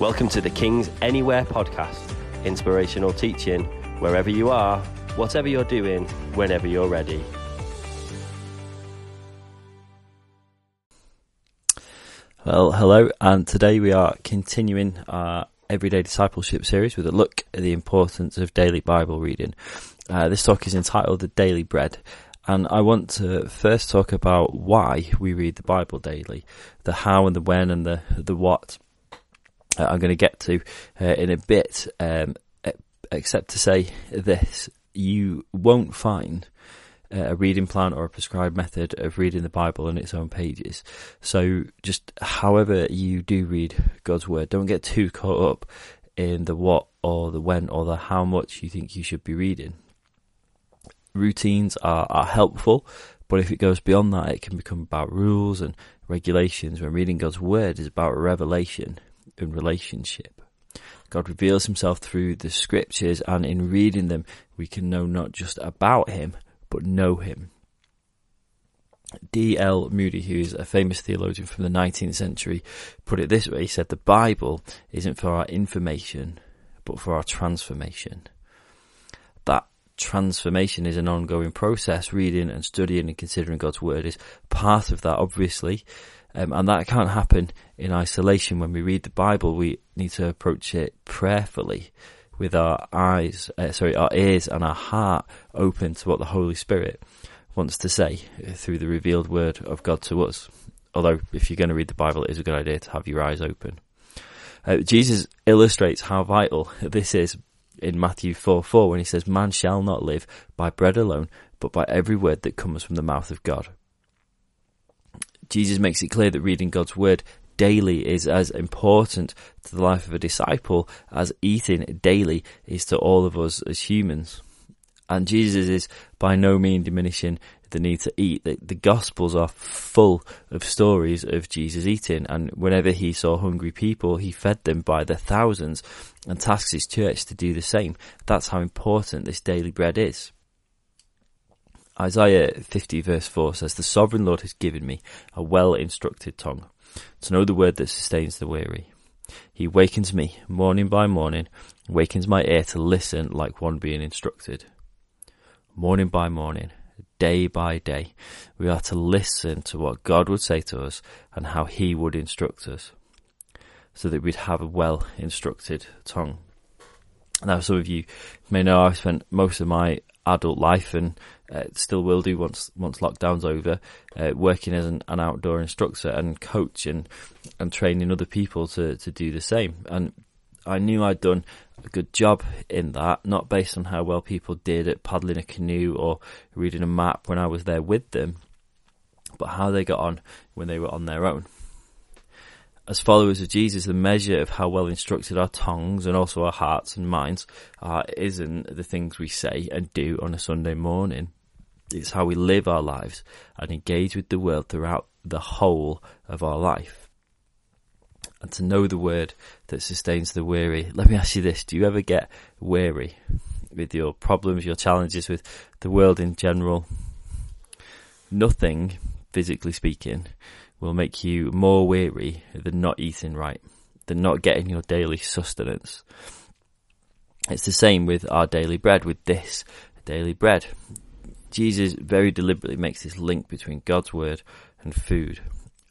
Welcome to the King's Anywhere podcast, inspirational teaching wherever you are, whatever you're doing, whenever you're ready. Well, hello, and today we are continuing our everyday discipleship series with a look at the importance of daily Bible reading. Uh, this talk is entitled The Daily Bread, and I want to first talk about why we read the Bible daily, the how and the when and the the what. Uh, I'm going to get to uh, in a bit, um, except to say this: you won't find a reading plan or a prescribed method of reading the Bible in its own pages. So just however you do read God's word, don't get too caught up in the what or the when or the how much you think you should be reading. Routines are, are helpful, but if it goes beyond that, it can become about rules and regulations when reading God's word is about revelation and relationship. God reveals himself through the scriptures and in reading them we can know not just about him, but know him. D.L. Moody, who is a famous theologian from the 19th century, put it this way. He said, the Bible isn't for our information, but for our transformation. That transformation is an ongoing process. Reading and studying and considering God's word is part of that, obviously. Um, and that can't happen in isolation. When we read the Bible, we need to approach it prayerfully with our eyes, uh, sorry, our ears and our heart open to what the Holy Spirit wants to say through the revealed word of God to us. Although, if you're going to read the Bible, it is a good idea to have your eyes open. Uh, Jesus illustrates how vital this is in Matthew 4 4 when he says, Man shall not live by bread alone, but by every word that comes from the mouth of God. Jesus makes it clear that reading God's word daily is as important to the life of a disciple as eating daily is to all of us as humans. And Jesus is by no means diminishing the need to eat. The, the, Gospels are full of stories of Jesus eating, and whenever he saw hungry people, he fed them by the thousands and tasks his church to do the same. That's how important this daily bread is. Isaiah 50 verse 4 says, The sovereign Lord has given me a well instructed tongue to know the word that sustains the weary. He wakens me morning by morning, wakens my ear to listen like one being instructed. Morning by morning, day by day, we are to listen to what God would say to us and how He would instruct us, so that we'd have a well instructed tongue. Now, some of you may know I've spent most of my adult life and uh, still will do once once lockdown's over, uh, working as an, an, outdoor instructor and coach and and training other people to to do the same. And I knew I'd done a good job in that, not based on how well people did at paddling a canoe or reading a map when I was there with them, but how they got on when they were on their own as followers of Jesus, the measure of how well instructed our tongues and also our hearts and minds are isn't the things we say and do on a Sunday morning. It's how we live our lives and engage with the world throughout the whole of our life. And to know the word that sustains the weary. Let me ask you this. Do you ever get weary with your problems, your challenges with the world in general? Nothing, physically speaking, will make you more weary than not eating right, than not getting your daily sustenance. It's the same with our daily bread, with this daily bread. Jesus very deliberately makes this link between God's word and food.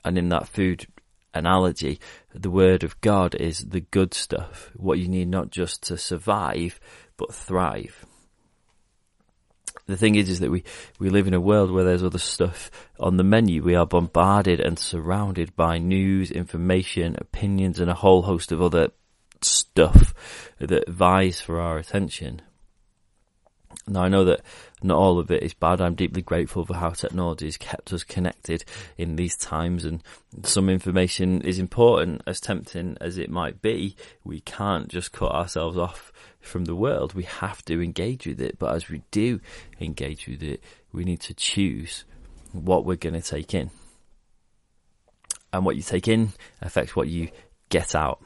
And in that food analogy, the word of God is the good stuff, what you need not just to survive, but thrive the thing is, is that we, we live in a world where there's other stuff on the menu. We are bombarded and surrounded by news, information, opinions, and a whole host of other stuff that vies for our attention. Now, I know that not all of it is bad. I'm deeply grateful for how technology has kept us connected in these times, and some information is important, as tempting as it might be. We can't just cut ourselves off from the world. We have to engage with it. But as we do engage with it, we need to choose what we're going to take in. And what you take in affects what you get out.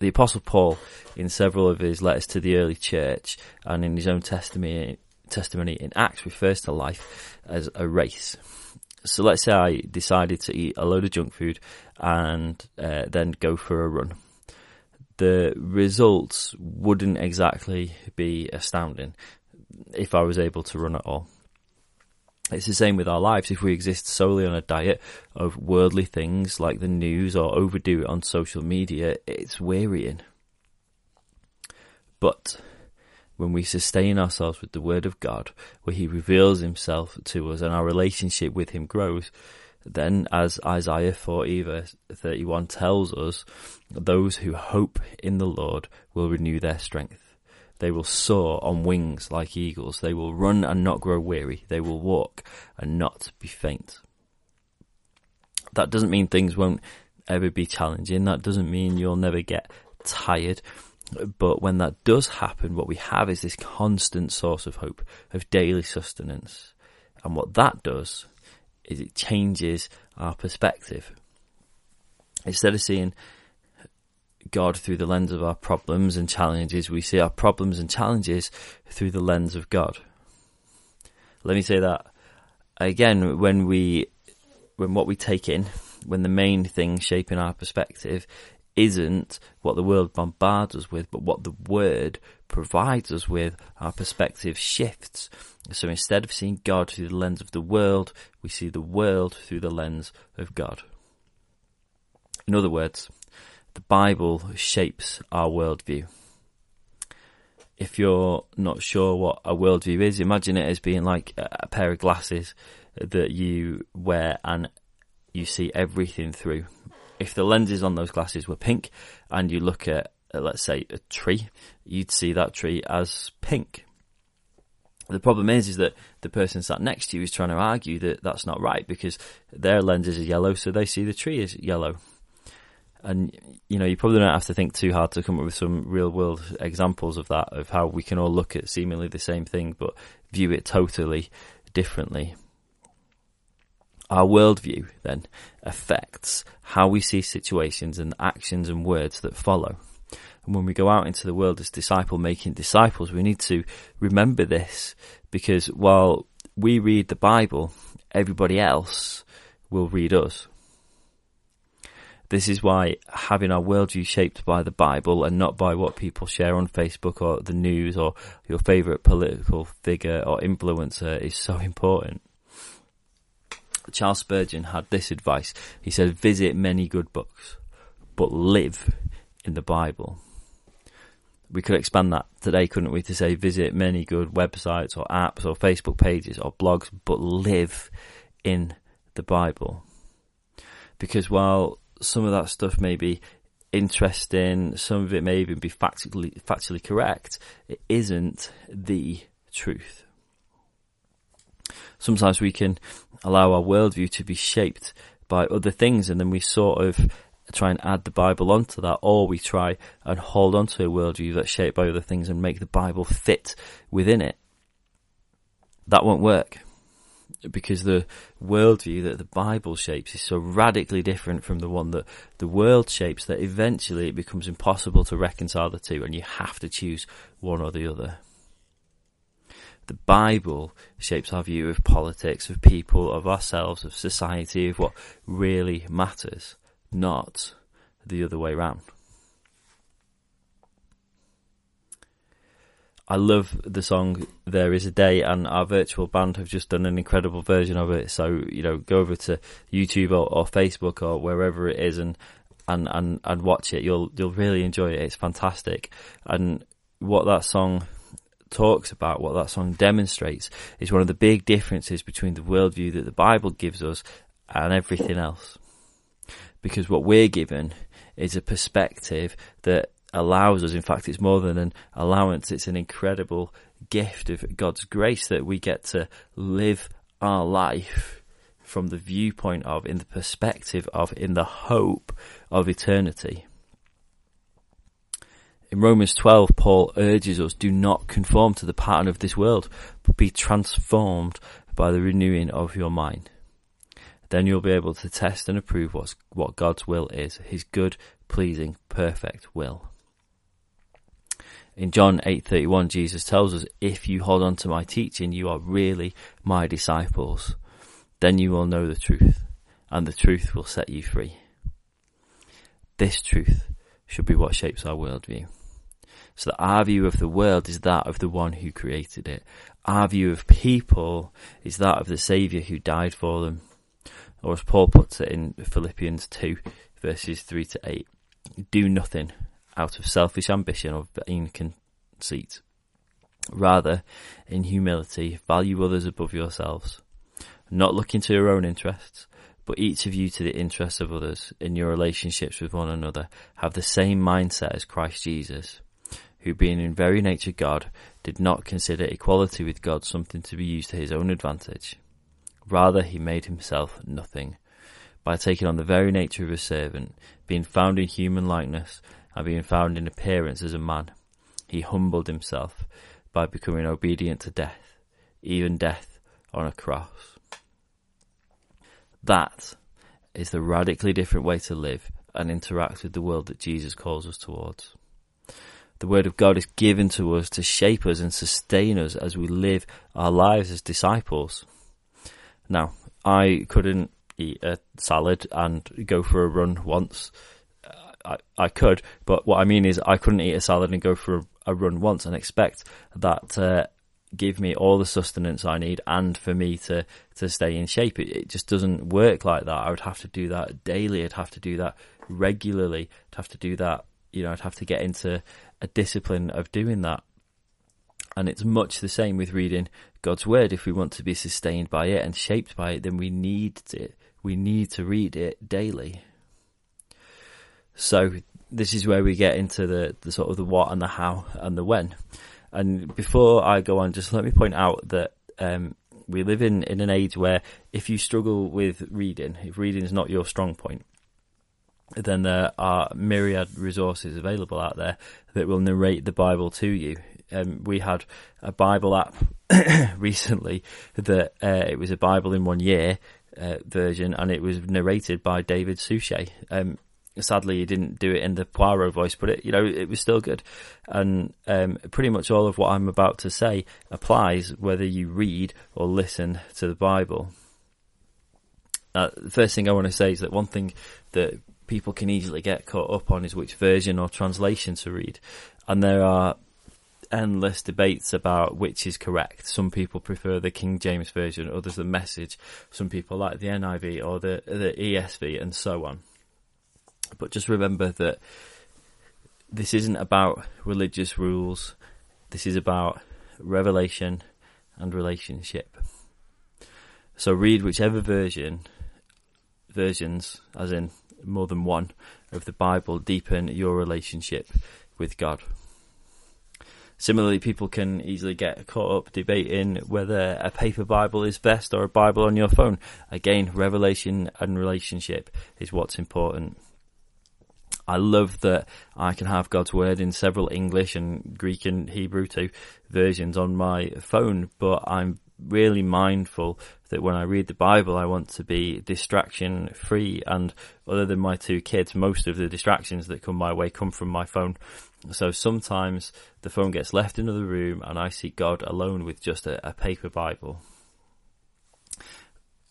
The Apostle Paul, in several of his letters to the early church and in his own testimony, testimony in Acts, refers to life as a race. So let's say I decided to eat a load of junk food and uh, then go for a run the results wouldn't exactly be astounding if I was able to run at all. It's the same with our lives. If we exist solely on a diet of worldly things like the news or overdo it on social media, it's wearying. But when we sustain ourselves with the Word of God, where He reveals Himself to us and our relationship with Him grows, then as Isaiah 40 verse 31 tells us, those who hope in the Lord will renew their strength. They will soar on wings like eagles. They will run and not grow weary. They will walk and not be faint. That doesn't mean things won't ever be challenging. That doesn't mean you'll never get tired. But when that does happen, what we have is this constant source of hope, of daily sustenance. And what that does is it changes our perspective. Instead of seeing God through the lens of our problems and challenges, we see our problems and challenges through the lens of God. Let me say that again, when we, when what we take in, when the main thing shaping our perspective isn't what the world bombards us with, but what the word provides us with, our perspective shifts. So instead of seeing God through the lens of the world, we see the world through the lens of God. In other words, the Bible shapes our worldview. If you're not sure what a worldview is, imagine it as being like a pair of glasses that you wear and you see everything through. If the lenses on those glasses were pink and you look at, uh, let's say, a tree, you'd see that tree as pink. The problem is, is that the person sat next to you is trying to argue that that's not right because their lenses are yellow, so they see the tree as yellow. And you know, you probably don't have to think too hard to come up with some real world examples of that, of how we can all look at seemingly the same thing but view it totally differently. Our worldview then affects how we see situations and actions and words that follow. And when we go out into the world as disciple making disciples, we need to remember this because while we read the Bible, everybody else will read us. This is why having our worldview shaped by the Bible and not by what people share on Facebook or the news or your favourite political figure or influencer is so important. Charles Spurgeon had this advice. He said, visit many good books, but live in the Bible. We could expand that today, couldn't we, to say visit many good websites or apps or Facebook pages or blogs, but live in the Bible. Because while some of that stuff may be interesting, some of it may even be factually, factually correct, it isn't the truth. Sometimes we can allow our worldview to be shaped by other things and then we sort of try and add the Bible onto that, or we try and hold onto a worldview that's shaped by other things and make the Bible fit within it. That won't work because the worldview that the Bible shapes is so radically different from the one that the world shapes that eventually it becomes impossible to reconcile the two and you have to choose one or the other. The Bible shapes our view of politics, of people, of ourselves, of society, of what really matters, not the other way round. I love the song There Is a Day and our virtual band have just done an incredible version of it. So, you know, go over to YouTube or, or Facebook or wherever it is and, and, and, and watch it. You'll, you'll really enjoy it. It's fantastic. And what that song talks about, what that song demonstrates is one of the big differences between the worldview that the Bible gives us and everything else. Because what we're given is a perspective that allows us. In fact, it's more than an allowance. It's an incredible gift of God's grace that we get to live our life from the viewpoint of, in the perspective of, in the hope of eternity. In Romans 12, Paul urges us, do not conform to the pattern of this world, but be transformed by the renewing of your mind. Then you'll be able to test and approve what's, what God's will is, his good, pleasing, perfect will. In John 8:31 Jesus tells us if you hold on to my teaching you are really my disciples then you will know the truth and the truth will set you free. This truth should be what shapes our worldview. So that our view of the world is that of the one who created it. Our view of people is that of the Saviour who died for them. Or as Paul puts it in Philippians 2 verses 3 to 8, do nothing out of selfish ambition or vain conceit. Rather, in humility, value others above yourselves, not looking to your own interests, but each of you to the interests of others in your relationships with one another. Have the same mindset as Christ Jesus, who being in very nature God, did not consider equality with God something to be used to his own advantage. Rather, he made himself nothing by taking on the very nature of a servant, being found in human likeness, and being found in appearance as a man. He humbled himself by becoming obedient to death, even death on a cross. That is the radically different way to live and interact with the world that Jesus calls us towards. The Word of God is given to us to shape us and sustain us as we live our lives as disciples. Now, I couldn't eat a salad and go for a run once. I, I could, but what I mean is I couldn't eat a salad and go for a, a run once and expect that uh, give me all the sustenance I need and for me to, to stay in shape. It, it, just doesn't work like that. I would have to do that daily. I'd have to do that regularly. I'd have to do that, you know, I'd have to get into a discipline of doing that. And it's much the same with reading God's word. If we want to be sustained by it and shaped by it, then we need it. We need to read it daily. So this is where we get into the, the sort of the what and the how and the when. And before I go on, just let me point out that um, we live in, in an age where if you struggle with reading, if reading is not your strong point, then there are myriad resources available out there that will narrate the Bible to you. Um, we had a Bible app recently that uh, it was a Bible in one year uh, version, and it was narrated by David Suchet. Um, sadly he didn't do it in the Poirot voice, but it you know it was still good, and um, pretty much all of what I'm about to say applies whether you read or listen to the Bible. Uh, the first thing I want to say is that one thing that people can easily get caught up on is which version or translation to read, and there are endless debates about which is correct. Some people prefer the King James version, others the Message. Some people like the NIV or the the ESV, and so on. But just remember that this isn't about religious rules. This is about revelation and relationship. So read whichever version, versions, as in more than one, of the Bible deepen your relationship with God. Similarly, people can easily get caught up debating whether a paper Bible is best or a Bible on your phone. Again, revelation and relationship is what's important. I love that I can have God's word in several English and Greek and Hebrew too versions on my phone, but I'm really mindful that when I read the Bible, I want to be distraction free. And other than my two kids, most of the distractions that come my way come from my phone. So sometimes the phone gets left in another room and I see God alone with just a, a paper Bible.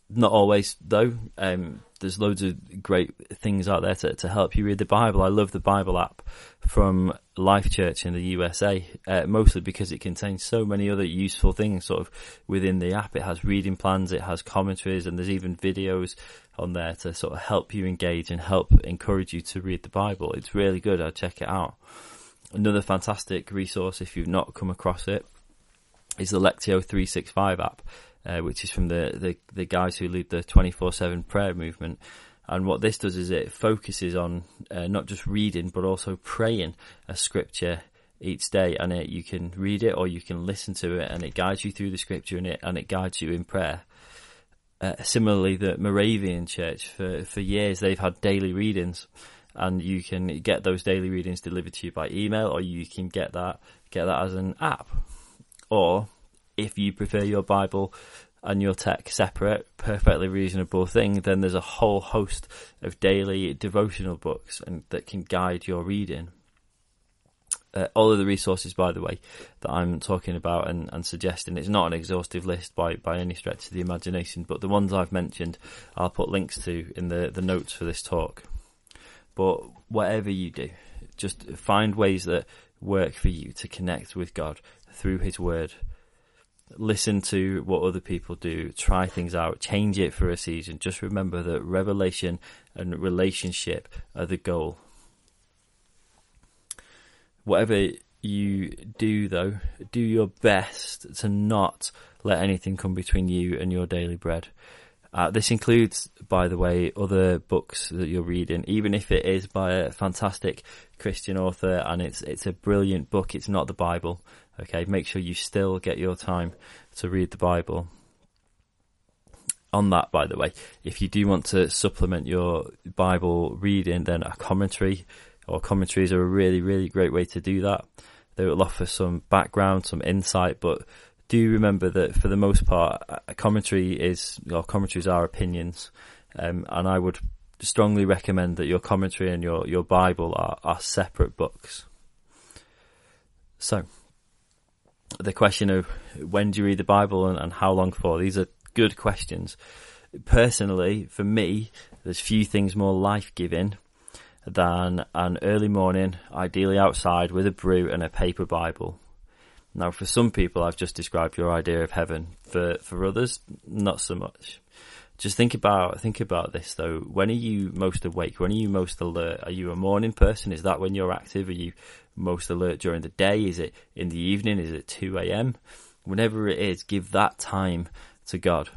Not always though. Um, there's loads of great things out there to, to help you read the Bible. I love the Bible app from Life Church in the USA, uh, mostly because it contains so many other useful things sort of within the app. It has reading plans, it has commentaries, and there's even videos on there to sort of help you engage and help encourage you to read the Bible. It's really good. I'd check it out. Another fantastic resource if you've not come across it is the Lectio 365 app uh, which is from the, the, the guys who lead the 24/7 prayer movement. And what this does is it focuses on uh, not just reading but also praying a scripture each day, and it, you can read it or you can listen to it, and it guides you through the scripture and it and it guides you in prayer. Uh, similarly, the Moravian Church for for years they've had daily readings, and you can get those daily readings delivered to you by email, or you can get that get that as an app, or if you prefer your Bible and your tech separate, perfectly reasonable thing, then there's a whole host of daily devotional books and that can guide your reading. Uh, all of the resources, by the way, that I'm talking about and, and suggesting, it's not an exhaustive list by, by any stretch of the imagination, but the ones I've mentioned, I'll put links to in the, the notes for this talk. But whatever you do, Just find ways that work for you to connect with God through His Word. Listen to what other people do, try things out, change it for a season. Just remember that revelation and relationship are the goal. Whatever you do, though, do your best to not let anything come between you and your daily bread. Uh, this includes, by the way, other books that you're reading, even if it is by a fantastic Christian author and it's it's a brilliant book. It's not the Bible. Okay, make sure you still get your time to read the Bible. On that, by the way, if you do want to supplement your Bible reading, then a commentary or commentaries are a really, really great way to do that. They will offer some background, some insight, but do remember that for the most part, a commentary is, or commentaries are opinions. Um, and I would strongly recommend that your commentary and your, your Bible are, are separate books. So, the question of when do you read the Bible and, and how long for, these are good questions. Personally, for me, there's few things more life giving than an early morning, ideally outside with a brew and a paper Bible. Now, for some people, I've just described your idea of heaven. For for others, not so much. Just think about think about this though. When are you most awake? When are you most alert? Are you a morning person? Is that when you're active? Are you most alert during the day? Is it in the evening? Is it two a.m.? Whenever it is, give that time to God.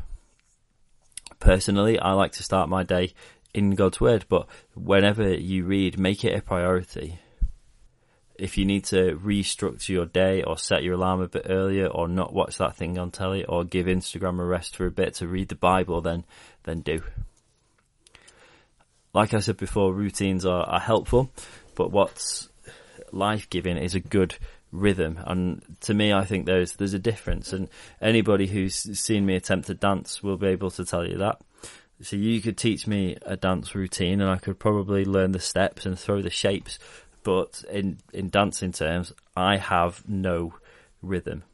Personally, I like to start my day in God's word, but whenever you read, make it a priority if you need to restructure your day or set your alarm a bit earlier or not watch that thing on telly or give Instagram a rest for a bit to read the Bible, then then do. Like I said before, routines are, are helpful, but what's life giving is a good rhythm. And to me, I think there's there's a difference. And anybody who's seen me attempt to dance will be able to tell you that. So you could teach me a dance routine, and I could probably learn the steps and throw the shapes but in in dancing terms, I have no rhythm.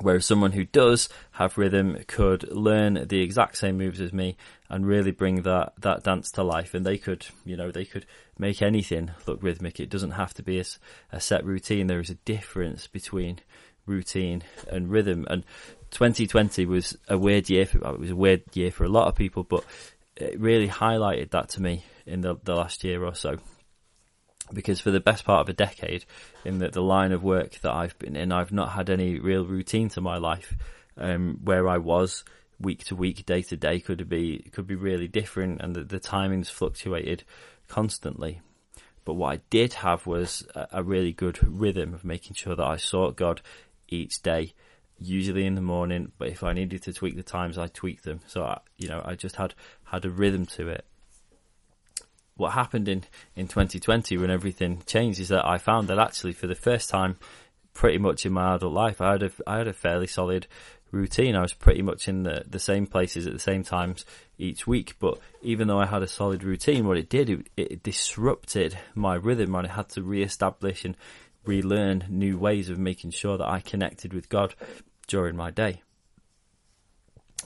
Whereas someone who does have rhythm could learn the exact same moves as me and really bring that, that dance to life. And they could, you know, they could make anything look rhythmic. It doesn't have to be a, a set routine. There is a difference between routine and rhythm. And 2020 was a weird year for, it was a weird year for a lot of people, but it really highlighted that to me in the, the last year or so because for the best part of a decade in the, the line of work that I've been in, I've not had any real routine to my life. Um, where I was week to week, day to day could be could be really different, and the, the timings fluctuated constantly. But what I did have was a, a really good rhythm of making sure that I sought God each day, usually in the morning. But if I needed to tweak the times, I tweaked them. So I, you know, I just had had a rhythm to it what happened in, in 2020 when everything changed is that I found that actually for the first time, pretty much in my adult life, I had a, I had a fairly solid routine. I was pretty much in the, the same places at the same times each week. But even though I had a solid routine, what it did, it, it disrupted my rhythm and I had to re-establish and relearn new ways of making sure that I connected with God during my day.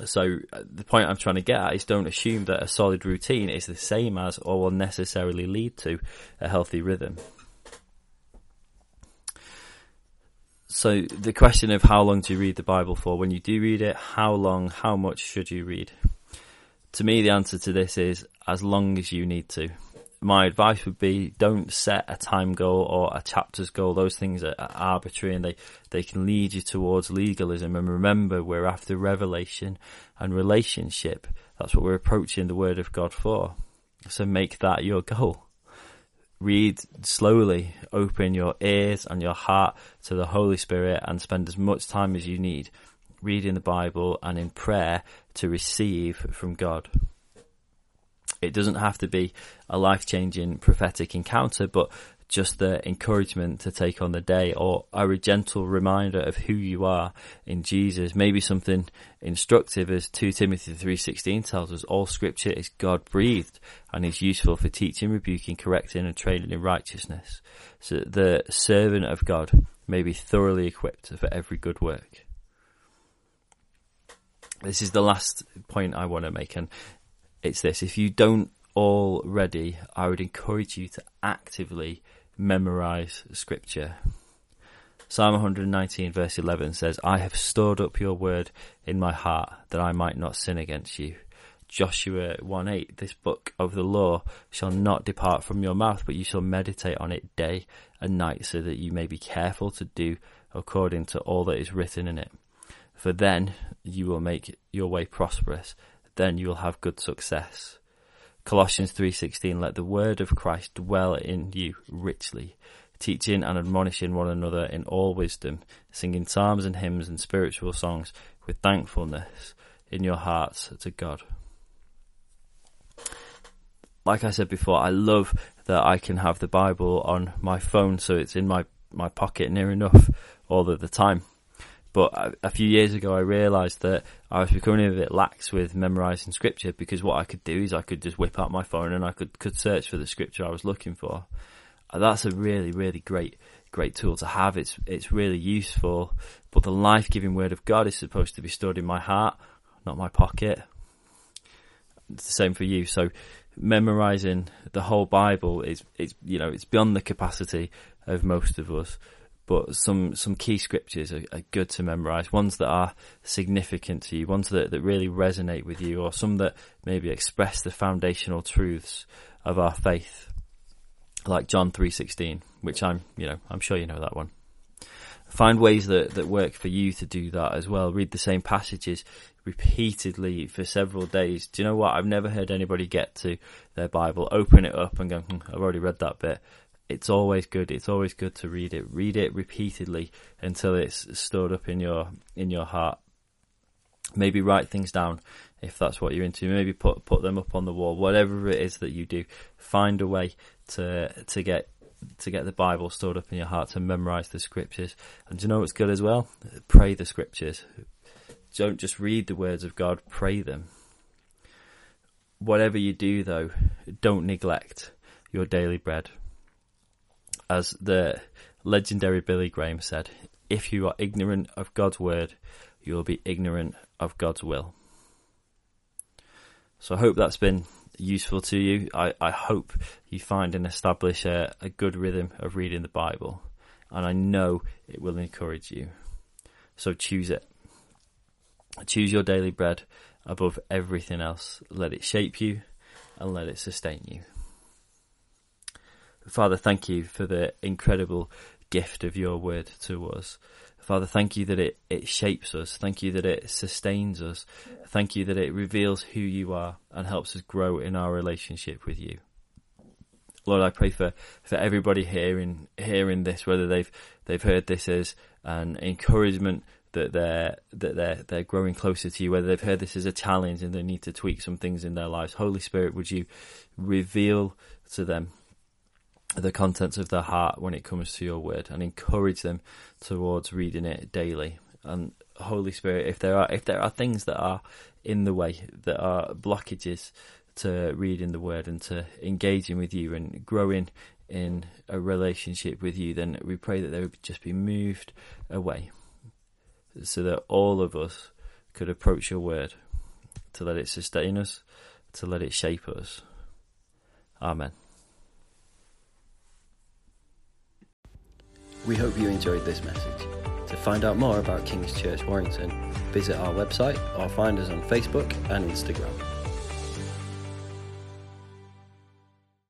So uh, the point I'm trying to get at is don't assume that a solid routine is the same as or will necessarily lead to a healthy rhythm. So the question of how long do you read the Bible for? When you do read it, how long, how much should you read? To me, the answer to this is as long as you need to my advice would be don't set a time goal or a chapter's goal. Those things are, arbitrary and they, they can lead you towards legalism. And remember, we're after revelation and relationship. That's what we're approaching the Word of God for. So make that your goal. Read slowly, open your ears and your heart to the Holy Spirit and spend as much time as you need reading the Bible and in prayer to receive from God. It doesn't have to be a life changing prophetic encounter, but just the encouragement to take on the day or a gentle reminder of who you are in Jesus. Maybe something instructive as 2 Timothy 3.16 tells us all scripture is God breathed and is useful for teaching, rebuking, correcting and training in righteousness. So the servant of God may be thoroughly equipped for every good work. This is the last point I want to make and it's this. If you don't already, I would encourage you to actively memorize scripture. Psalm 119 verse 11 says, I have stored up your word in my heart that I might not sin against you. Joshua 1 8, this book of the law shall not depart from your mouth, but you shall meditate on it day and night so that you may be careful to do according to all that is written in it. For then you will make your way prosperous, then you will have good success. Colossians 3:16 let the word of Christ dwell in you richly teaching and admonishing one another in all wisdom singing psalms and hymns and spiritual songs with thankfulness in your hearts to God like I said before I love that I can have the Bible on my phone so it's in my my pocket near enough all of the time but a, a few years ago, I realised that I was becoming a bit lax with memorising scripture because what I could do is I could just whip out my phone and I could, could search for the scripture I was looking for. That's a really, really great, great tool to have. It's, it's really useful. But the life giving word of God is supposed to be stored in my heart, not my pocket. It's the same for you. So memorizing the whole Bible is, it's, you know, it's beyond the capacity of most of us but some some key scriptures are, are, good to memorize. Ones that are significant to you, ones that, that really resonate with you, or some that maybe express the foundational truths of our faith, like John three sixteen, which I'm you know I'm sure you know that one. Find ways that, that work for you to do that as well. Read the same passages repeatedly for several days. Do you know what? I've never heard anybody get to their Bible, open it up and go, hmm, I've already read that bit it's always good. It's always good to read it. Read it repeatedly until it's stored up in your in your heart. Maybe write things down if that's what you're into. Maybe put put them up on the wall. Whatever it is that you do, find a way to to get to get the Bible stored up in your heart to memorize the scriptures. And do you know what's good as well? Pray the scriptures. Don't just read the words of God. Pray them. Whatever you do, though, don't neglect your daily bread as the legendary Billy Graham said, if you are ignorant of God's word, you will be ignorant of God's will. So I hope that's been useful to you. I, I hope you find and establish a, a good rhythm of reading the Bible. And I know it will encourage you. So choose it. Choose your daily bread above everything else. Let it shape you and let it sustain you. Father, thank you for the incredible gift of your word to us. Father, thank you that it, it shapes us. Thank you that it sustains us. Thank you that it reveals who you are and helps us grow in our relationship with you. Lord, I pray for, for everybody hearing hearing this, whether they've they've heard this as an encouragement that they're that they're they're growing closer to you, whether they've heard this as a challenge and they need to tweak some things in their lives. Holy Spirit, would you reveal to them the contents of their heart when it comes to your word and encourage them towards reading it daily. And Holy Spirit, if there are if there are things that are in the way, that are blockages to reading the word and to engaging with you and growing in a relationship with you, then we pray that they would just be moved away so that all of us could approach your word to let it sustain us, to let it shape us. Amen. We hope you enjoyed this message. To find out more about King's Church Warrington, visit our website or find us on Facebook and Instagram.